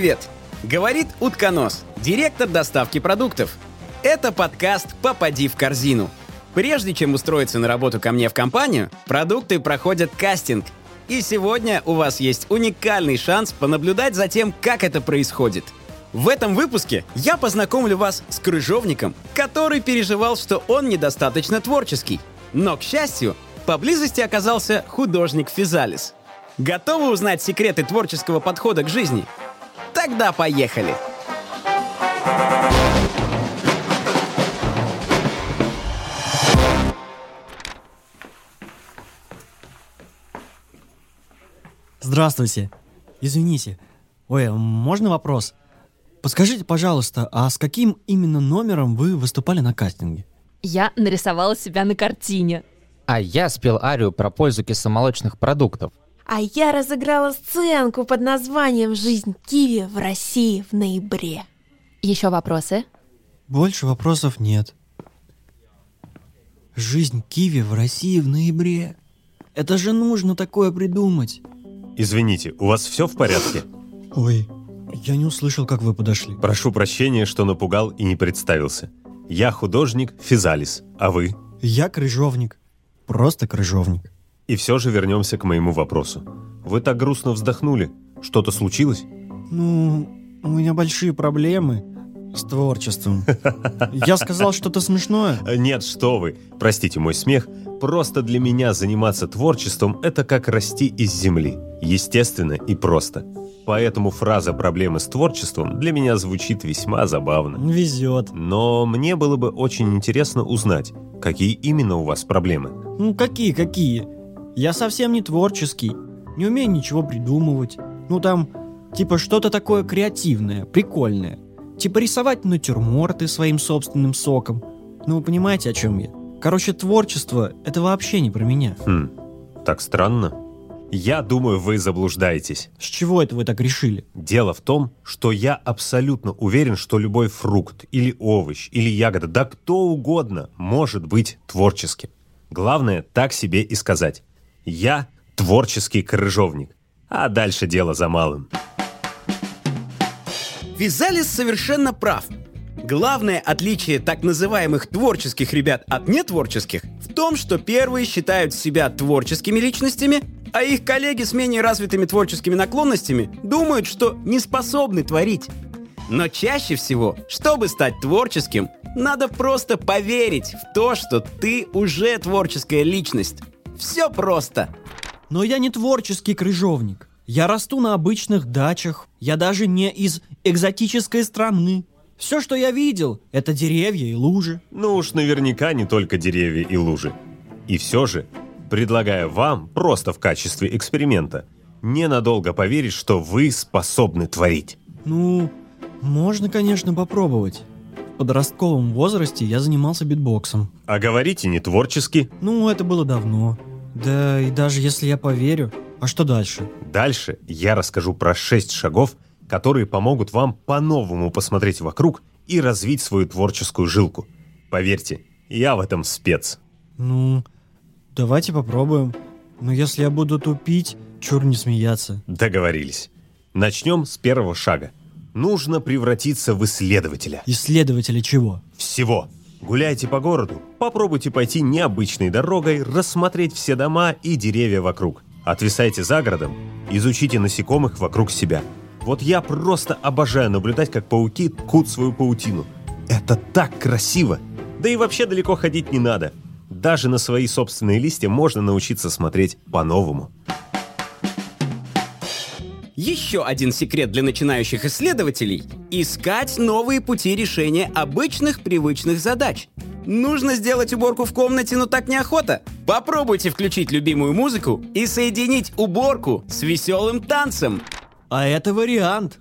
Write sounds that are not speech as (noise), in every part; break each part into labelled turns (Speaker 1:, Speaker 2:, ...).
Speaker 1: привет! Говорит Утконос, директор доставки продуктов. Это подкаст «Попади в корзину». Прежде чем устроиться на работу ко мне в компанию, продукты проходят кастинг. И сегодня у вас есть уникальный шанс понаблюдать за тем, как это происходит. В этом выпуске я познакомлю вас с крыжовником, который переживал, что он недостаточно творческий. Но, к счастью, поблизости оказался художник Физалис. Готовы узнать секреты творческого подхода к жизни? Тогда поехали!
Speaker 2: Здравствуйте. Извините. Ой, а можно вопрос? Подскажите, пожалуйста, а с каким именно номером вы выступали на кастинге?
Speaker 3: Я нарисовала себя на картине.
Speaker 4: А я спел арию про пользу кисломолочных продуктов.
Speaker 5: А я разыграла сценку под названием «Жизнь Киви в России в ноябре».
Speaker 3: Еще вопросы?
Speaker 2: Больше вопросов нет. Жизнь Киви в России в ноябре. Это же нужно такое придумать.
Speaker 6: Извините, у вас все в порядке?
Speaker 2: Ой, я не услышал, как вы подошли.
Speaker 6: Прошу прощения, что напугал и не представился. Я художник Физалис, а вы?
Speaker 2: Я крыжовник. Просто крыжовник.
Speaker 6: И все же вернемся к моему вопросу. Вы так грустно вздохнули. Что-то случилось?
Speaker 2: Ну, у меня большие проблемы с творчеством. Я сказал что-то смешное?
Speaker 6: Нет, что вы. Простите мой смех. Просто для меня заниматься творчеством – это как расти из земли. Естественно и просто. Поэтому фраза «проблемы с творчеством» для меня звучит весьма забавно.
Speaker 2: Везет.
Speaker 6: Но мне было бы очень интересно узнать, какие именно у вас проблемы.
Speaker 2: Ну какие, какие? Я совсем не творческий. Не умею ничего придумывать. Ну там, типа что-то такое креативное, прикольное. Типа рисовать натюрморты своим собственным соком. Ну вы понимаете, о чем я? Короче, творчество — это вообще не про меня.
Speaker 6: Хм, так странно. Я думаю, вы заблуждаетесь.
Speaker 2: С чего это вы так решили?
Speaker 6: Дело в том, что я абсолютно уверен, что любой фрукт или овощ или ягода, да кто угодно, может быть творческим. Главное так себе и сказать. Я творческий крыжовник. А дальше дело за малым.
Speaker 1: Физалис совершенно прав. Главное отличие так называемых творческих ребят от нетворческих в том, что первые считают себя творческими личностями, а их коллеги с менее развитыми творческими наклонностями думают, что не способны творить. Но чаще всего, чтобы стать творческим, надо просто поверить в то, что ты уже творческая личность. Все просто.
Speaker 2: Но я не творческий крыжовник. Я расту на обычных дачах. Я даже не из экзотической страны. Все, что я видел, это деревья и лужи.
Speaker 6: Ну уж наверняка не только деревья и лужи. И все же, предлагаю вам, просто в качестве эксперимента, ненадолго поверить, что вы способны творить.
Speaker 2: Ну, можно, конечно, попробовать. В подростковом возрасте я занимался битбоксом.
Speaker 6: А говорите не творчески.
Speaker 2: Ну, это было давно. Да и даже если я поверю, а что дальше?
Speaker 6: Дальше я расскажу про шесть шагов, которые помогут вам по-новому посмотреть вокруг и развить свою творческую жилку. Поверьте, я в этом спец.
Speaker 2: Ну, давайте попробуем. Но если я буду тупить, чур не смеяться.
Speaker 6: Договорились. Начнем с первого шага. Нужно превратиться в исследователя.
Speaker 2: Исследователи чего?
Speaker 6: Всего. Гуляйте по городу, попробуйте пойти необычной дорогой, рассмотреть все дома и деревья вокруг. Отвисайте за городом, изучите насекомых вокруг себя. Вот я просто обожаю наблюдать, как пауки ткут свою паутину. Это так красиво! Да и вообще далеко ходить не надо. Даже на свои собственные листья можно научиться смотреть по-новому.
Speaker 1: Еще один секрет для начинающих исследователей – искать новые пути решения обычных привычных задач. Нужно сделать уборку в комнате, но так неохота. Попробуйте включить любимую музыку и соединить уборку с веселым танцем.
Speaker 2: А это вариант.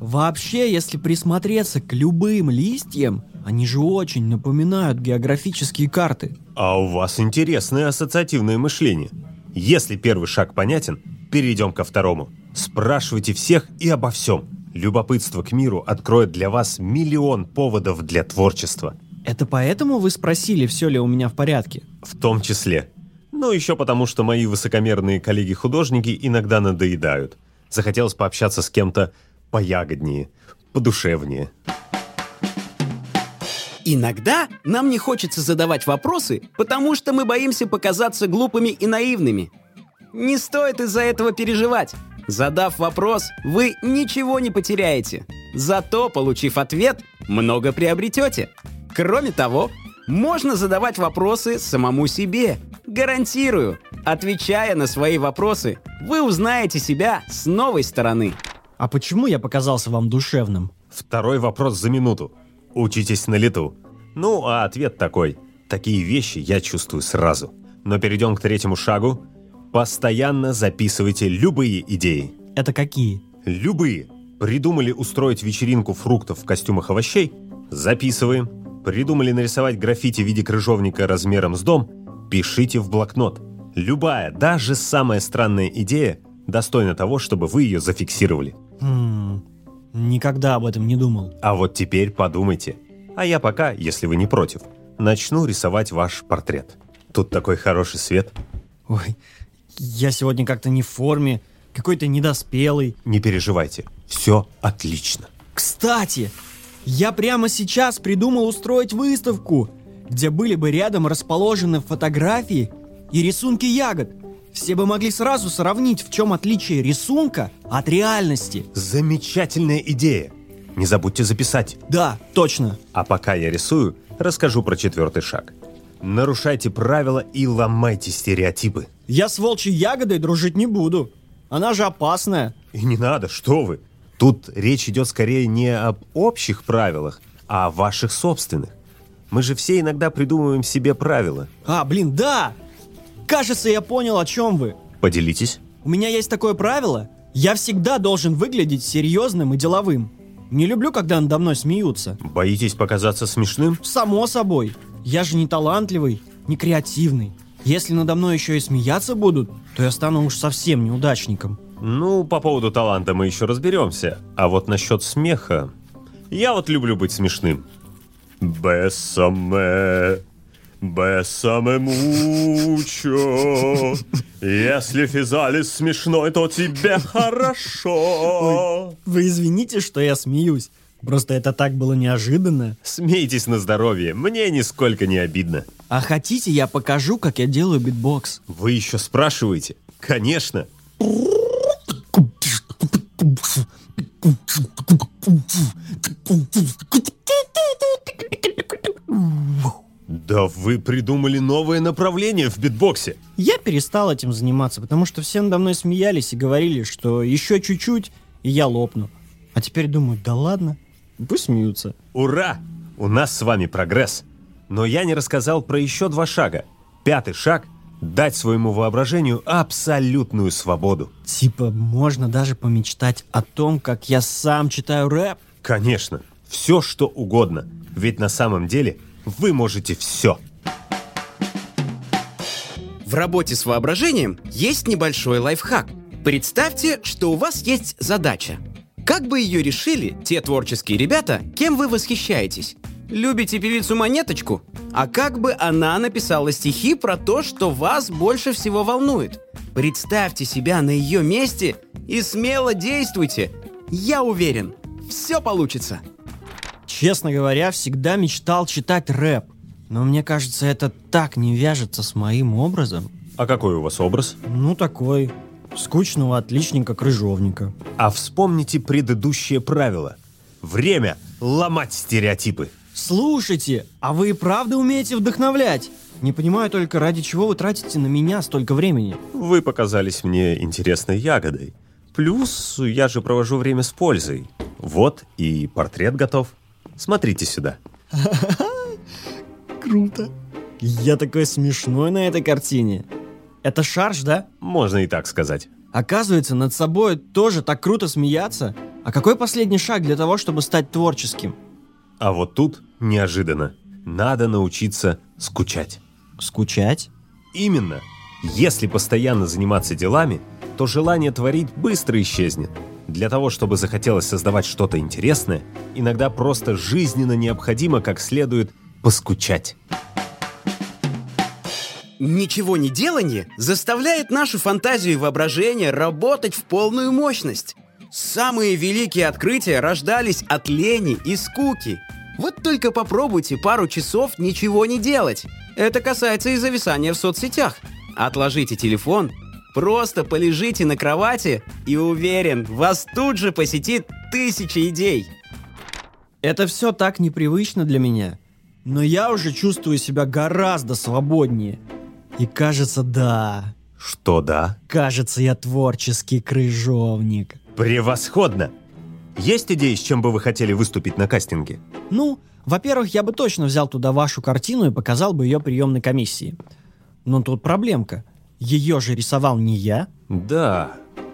Speaker 2: Вообще, если присмотреться к любым листьям, они же очень напоминают географические карты.
Speaker 6: А у вас интересное ассоциативное мышление. Если первый шаг понятен, перейдем ко второму. Спрашивайте всех и обо всем. Любопытство к миру откроет для вас миллион поводов для творчества.
Speaker 2: Это поэтому вы спросили, все ли у меня в порядке?
Speaker 6: В том числе. Ну, еще потому, что мои высокомерные коллеги-художники иногда надоедают. Захотелось пообщаться с кем-то поягоднее, подушевнее.
Speaker 1: Иногда нам не хочется задавать вопросы, потому что мы боимся показаться глупыми и наивными. Не стоит из-за этого переживать. Задав вопрос, вы ничего не потеряете. Зато, получив ответ, много приобретете. Кроме того, можно задавать вопросы самому себе. Гарантирую, отвечая на свои вопросы, вы узнаете себя с новой стороны.
Speaker 2: А почему я показался вам душевным?
Speaker 6: Второй вопрос за минуту. Учитесь на лету. Ну, а ответ такой. Такие вещи я чувствую сразу. Но перейдем к третьему шагу. Постоянно записывайте любые идеи.
Speaker 2: Это какие?
Speaker 6: Любые. Придумали устроить вечеринку фруктов в костюмах овощей? Записываем. Придумали нарисовать граффити в виде крыжовника размером с дом? Пишите в блокнот. Любая, даже самая странная идея достойна того, чтобы вы ее зафиксировали.
Speaker 2: Хм, никогда об этом не думал.
Speaker 6: А вот теперь подумайте. А я пока, если вы не против, начну рисовать ваш портрет. Тут такой хороший свет.
Speaker 2: Ой, я сегодня как-то не в форме, какой-то недоспелый.
Speaker 6: Не переживайте, все отлично.
Speaker 2: Кстати, я прямо сейчас придумал устроить выставку, где были бы рядом расположены фотографии и рисунки ягод. Все бы могли сразу сравнить, в чем отличие рисунка от реальности.
Speaker 6: Замечательная идея. Не забудьте записать.
Speaker 2: Да, точно.
Speaker 6: А пока я рисую, расскажу про четвертый шаг. Нарушайте правила и ломайте стереотипы.
Speaker 2: Я с волчьей ягодой дружить не буду. Она же опасная.
Speaker 6: И не надо, что вы. Тут речь идет скорее не об общих правилах, а о ваших собственных. Мы же все иногда придумываем себе правила.
Speaker 2: А, блин, да! Кажется, я понял, о чем вы.
Speaker 6: Поделитесь.
Speaker 2: У меня есть такое правило. Я всегда должен выглядеть серьезным и деловым. Не люблю, когда надо мной смеются.
Speaker 6: Боитесь показаться смешным?
Speaker 2: Само собой. Я же не талантливый, не креативный. Если надо мной еще и смеяться будут, то я стану уж совсем неудачником.
Speaker 6: Ну, по поводу таланта мы еще разберемся. А вот насчет смеха... Я вот люблю быть смешным. Bésame, bésame mucho. Если физалис смешной, то тебе хорошо.
Speaker 2: Вы извините, что я смеюсь. Просто это так было неожиданно.
Speaker 6: Смейтесь на здоровье, мне нисколько не обидно.
Speaker 2: А хотите, я покажу, как я делаю битбокс?
Speaker 6: Вы еще спрашиваете? Конечно. Да вы придумали новое направление в битбоксе.
Speaker 2: Я перестал этим заниматься, потому что все надо мной смеялись и говорили, что еще чуть-чуть, и я лопну. А теперь думаю, да ладно, пусть смеются.
Speaker 6: Ура! У нас с вами прогресс. Но я не рассказал про еще два шага. Пятый шаг – дать своему воображению абсолютную свободу.
Speaker 2: Типа, можно даже помечтать о том, как я сам читаю рэп.
Speaker 6: Конечно, все что угодно. Ведь на самом деле вы можете все.
Speaker 1: В работе с воображением есть небольшой лайфхак. Представьте, что у вас есть задача. Как бы ее решили те творческие ребята, кем вы восхищаетесь? Любите певицу Монеточку? А как бы она написала стихи про то, что вас больше всего волнует? Представьте себя на ее месте и смело действуйте. Я уверен, все получится.
Speaker 2: Честно говоря, всегда мечтал читать рэп. Но мне кажется, это так не вяжется с моим образом.
Speaker 6: А какой у вас образ?
Speaker 2: Ну, такой. Скучного отличника-крыжовника.
Speaker 6: А вспомните предыдущее правило. Время ломать стереотипы.
Speaker 2: Слушайте, а вы и правда умеете вдохновлять? Не понимаю только, ради чего вы тратите на меня столько времени.
Speaker 6: Вы показались мне интересной ягодой. Плюс я же провожу время с пользой. Вот и портрет готов. Смотрите сюда. (laughs)
Speaker 2: Круто. Я такой смешной на этой картине. Это шарж, да?
Speaker 6: Можно и так сказать.
Speaker 2: Оказывается, над собой тоже так круто смеяться. А какой последний шаг для того, чтобы стать творческим?
Speaker 6: А вот тут неожиданно. Надо научиться скучать.
Speaker 2: Скучать?
Speaker 6: Именно. Если постоянно заниматься делами, то желание творить быстро исчезнет. Для того, чтобы захотелось создавать что-то интересное, иногда просто жизненно необходимо как следует поскучать.
Speaker 1: Ничего не делание заставляет нашу фантазию и воображение работать в полную мощность. Самые великие открытия рождались от лени и скуки. Вот только попробуйте пару часов ничего не делать. Это касается и зависания в соцсетях. Отложите телефон, просто полежите на кровати и уверен, вас тут же посетит тысяча идей.
Speaker 2: Это все так непривычно для меня. Но я уже чувствую себя гораздо свободнее. И кажется, да.
Speaker 6: Что да?
Speaker 2: Кажется, я творческий крыжовник.
Speaker 6: Превосходно! Есть идеи, с чем бы вы хотели выступить на кастинге?
Speaker 2: Ну, во-первых, я бы точно взял туда вашу картину и показал бы ее приемной комиссии. Но тут проблемка. Ее же рисовал не я.
Speaker 6: Да,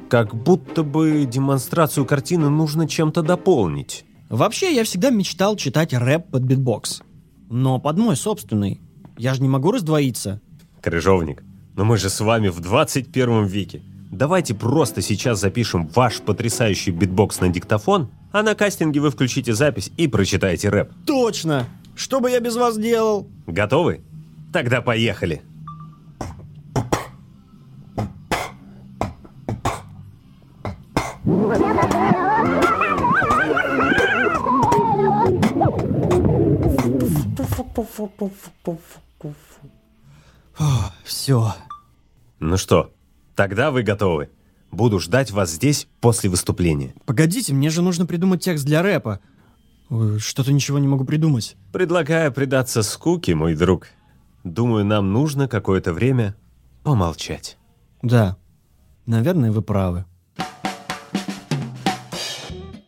Speaker 6: как будто бы демонстрацию картины нужно чем-то дополнить.
Speaker 2: Вообще, я всегда мечтал читать рэп под битбокс. Но под мой собственный. Я же не могу раздвоиться.
Speaker 6: Крыжовник, но мы же с вами в 21 веке. Давайте просто сейчас запишем ваш потрясающий битбокс на диктофон, а на кастинге вы включите запись и прочитаете рэп.
Speaker 2: Точно! Что бы я без вас делал?
Speaker 6: Готовы? Тогда поехали!
Speaker 2: Все.
Speaker 6: Ну что, тогда вы готовы. Буду ждать вас здесь после выступления.
Speaker 2: Погодите, мне же нужно придумать текст для рэпа. Ой, Что-то ничего не могу придумать.
Speaker 6: Предлагаю предаться скуке, мой друг. Думаю, нам нужно какое-то время помолчать.
Speaker 2: Да, наверное, вы правы.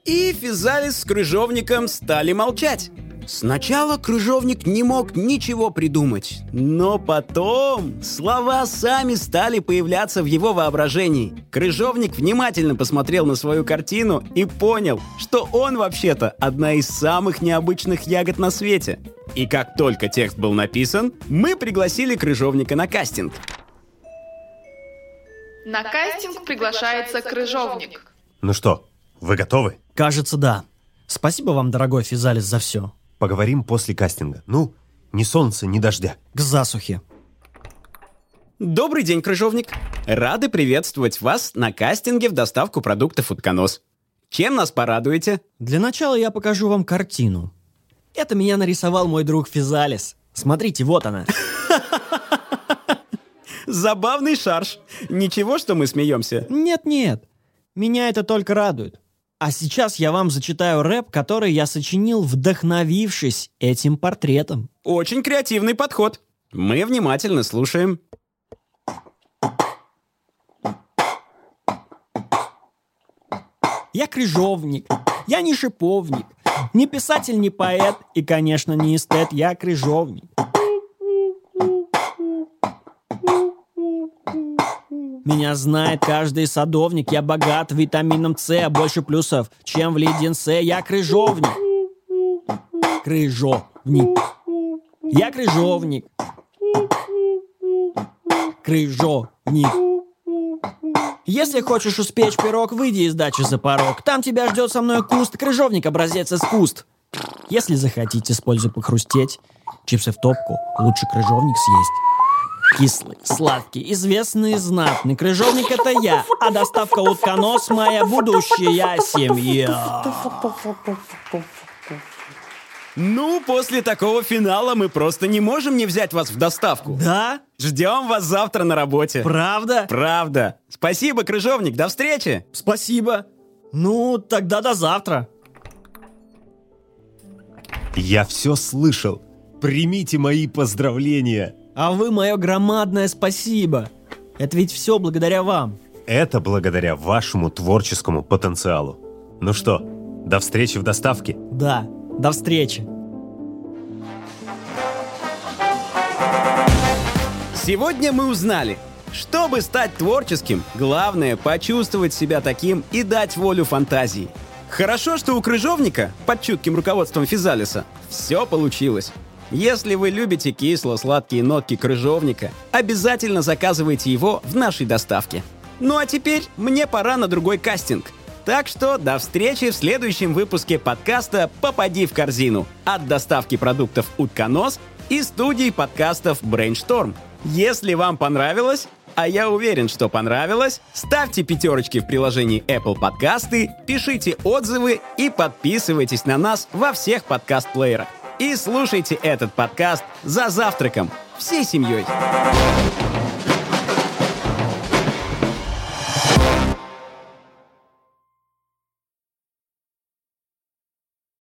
Speaker 1: И Физалис с Крыжовником стали молчать. Сначала Крыжовник не мог ничего придумать, но потом слова сами стали появляться в его воображении. Крыжовник внимательно посмотрел на свою картину и понял, что он вообще-то одна из самых необычных ягод на свете. И как только текст был написан, мы пригласили Крыжовника на кастинг.
Speaker 7: На кастинг приглашается крыжовник.
Speaker 6: Ну что, вы готовы?
Speaker 2: Кажется, да. Спасибо вам, дорогой Физалис, за все.
Speaker 6: Поговорим после кастинга. Ну, ни солнца, ни дождя.
Speaker 2: К засухе.
Speaker 1: Добрый день, Крыжовник! Рады приветствовать вас на кастинге в доставку продуктов «Утконос». Чем нас порадуете?
Speaker 2: Для начала я покажу вам картину. Это меня нарисовал мой друг Физалис. Смотрите, вот она. (laughs)
Speaker 1: Забавный шарж. Ничего, что мы смеемся.
Speaker 2: Нет-нет, меня это только радует. А сейчас я вам зачитаю рэп, который я сочинил, вдохновившись этим портретом.
Speaker 1: Очень креативный подход. Мы внимательно слушаем.
Speaker 2: Я крыжовник, я не шиповник, не писатель, не поэт и, конечно, не эстет, я крыжовник. Меня знает каждый садовник, я богат витамином С, больше плюсов, чем в леденце, я крыжовник. Крыжовник. Я крыжовник. Крыжовник. Если хочешь успечь пирог, выйди из дачи за порог. Там тебя ждет со мной куст, крыжовник образец из куст. Если захотите с похрустеть, чипсы в топку, лучше крыжовник съесть. Кислый, сладкий, известный и знатный. Крыжовник это я, а доставка утконос моя будущая семья.
Speaker 1: Ну, после такого финала мы просто не можем не взять вас в доставку.
Speaker 2: Да?
Speaker 1: Ждем вас завтра на работе.
Speaker 2: Правда?
Speaker 1: Правда. Спасибо, Крыжовник, до встречи.
Speaker 2: Спасибо. Ну, тогда до завтра.
Speaker 6: Я все слышал. Примите мои поздравления.
Speaker 2: А вы мое громадное спасибо. Это ведь все благодаря вам.
Speaker 6: Это благодаря вашему творческому потенциалу. Ну что, до встречи в доставке.
Speaker 2: Да, до встречи.
Speaker 1: Сегодня мы узнали, чтобы стать творческим, главное почувствовать себя таким и дать волю фантазии. Хорошо, что у Крыжовника, под чутким руководством Физалиса, все получилось. Если вы любите кисло-сладкие нотки крыжовника, обязательно заказывайте его в нашей доставке. Ну а теперь мне пора на другой кастинг. Так что до встречи в следующем выпуске подкаста «Попади в корзину» от доставки продуктов «Утконос» и студии подкастов Brainstorm. Если вам понравилось, А я уверен, что понравилось. Ставьте пятерочки в приложении Apple Подкасты, пишите отзывы и подписывайтесь на нас во всех подкаст-плеерах. И слушайте этот подкаст за завтраком всей семьей.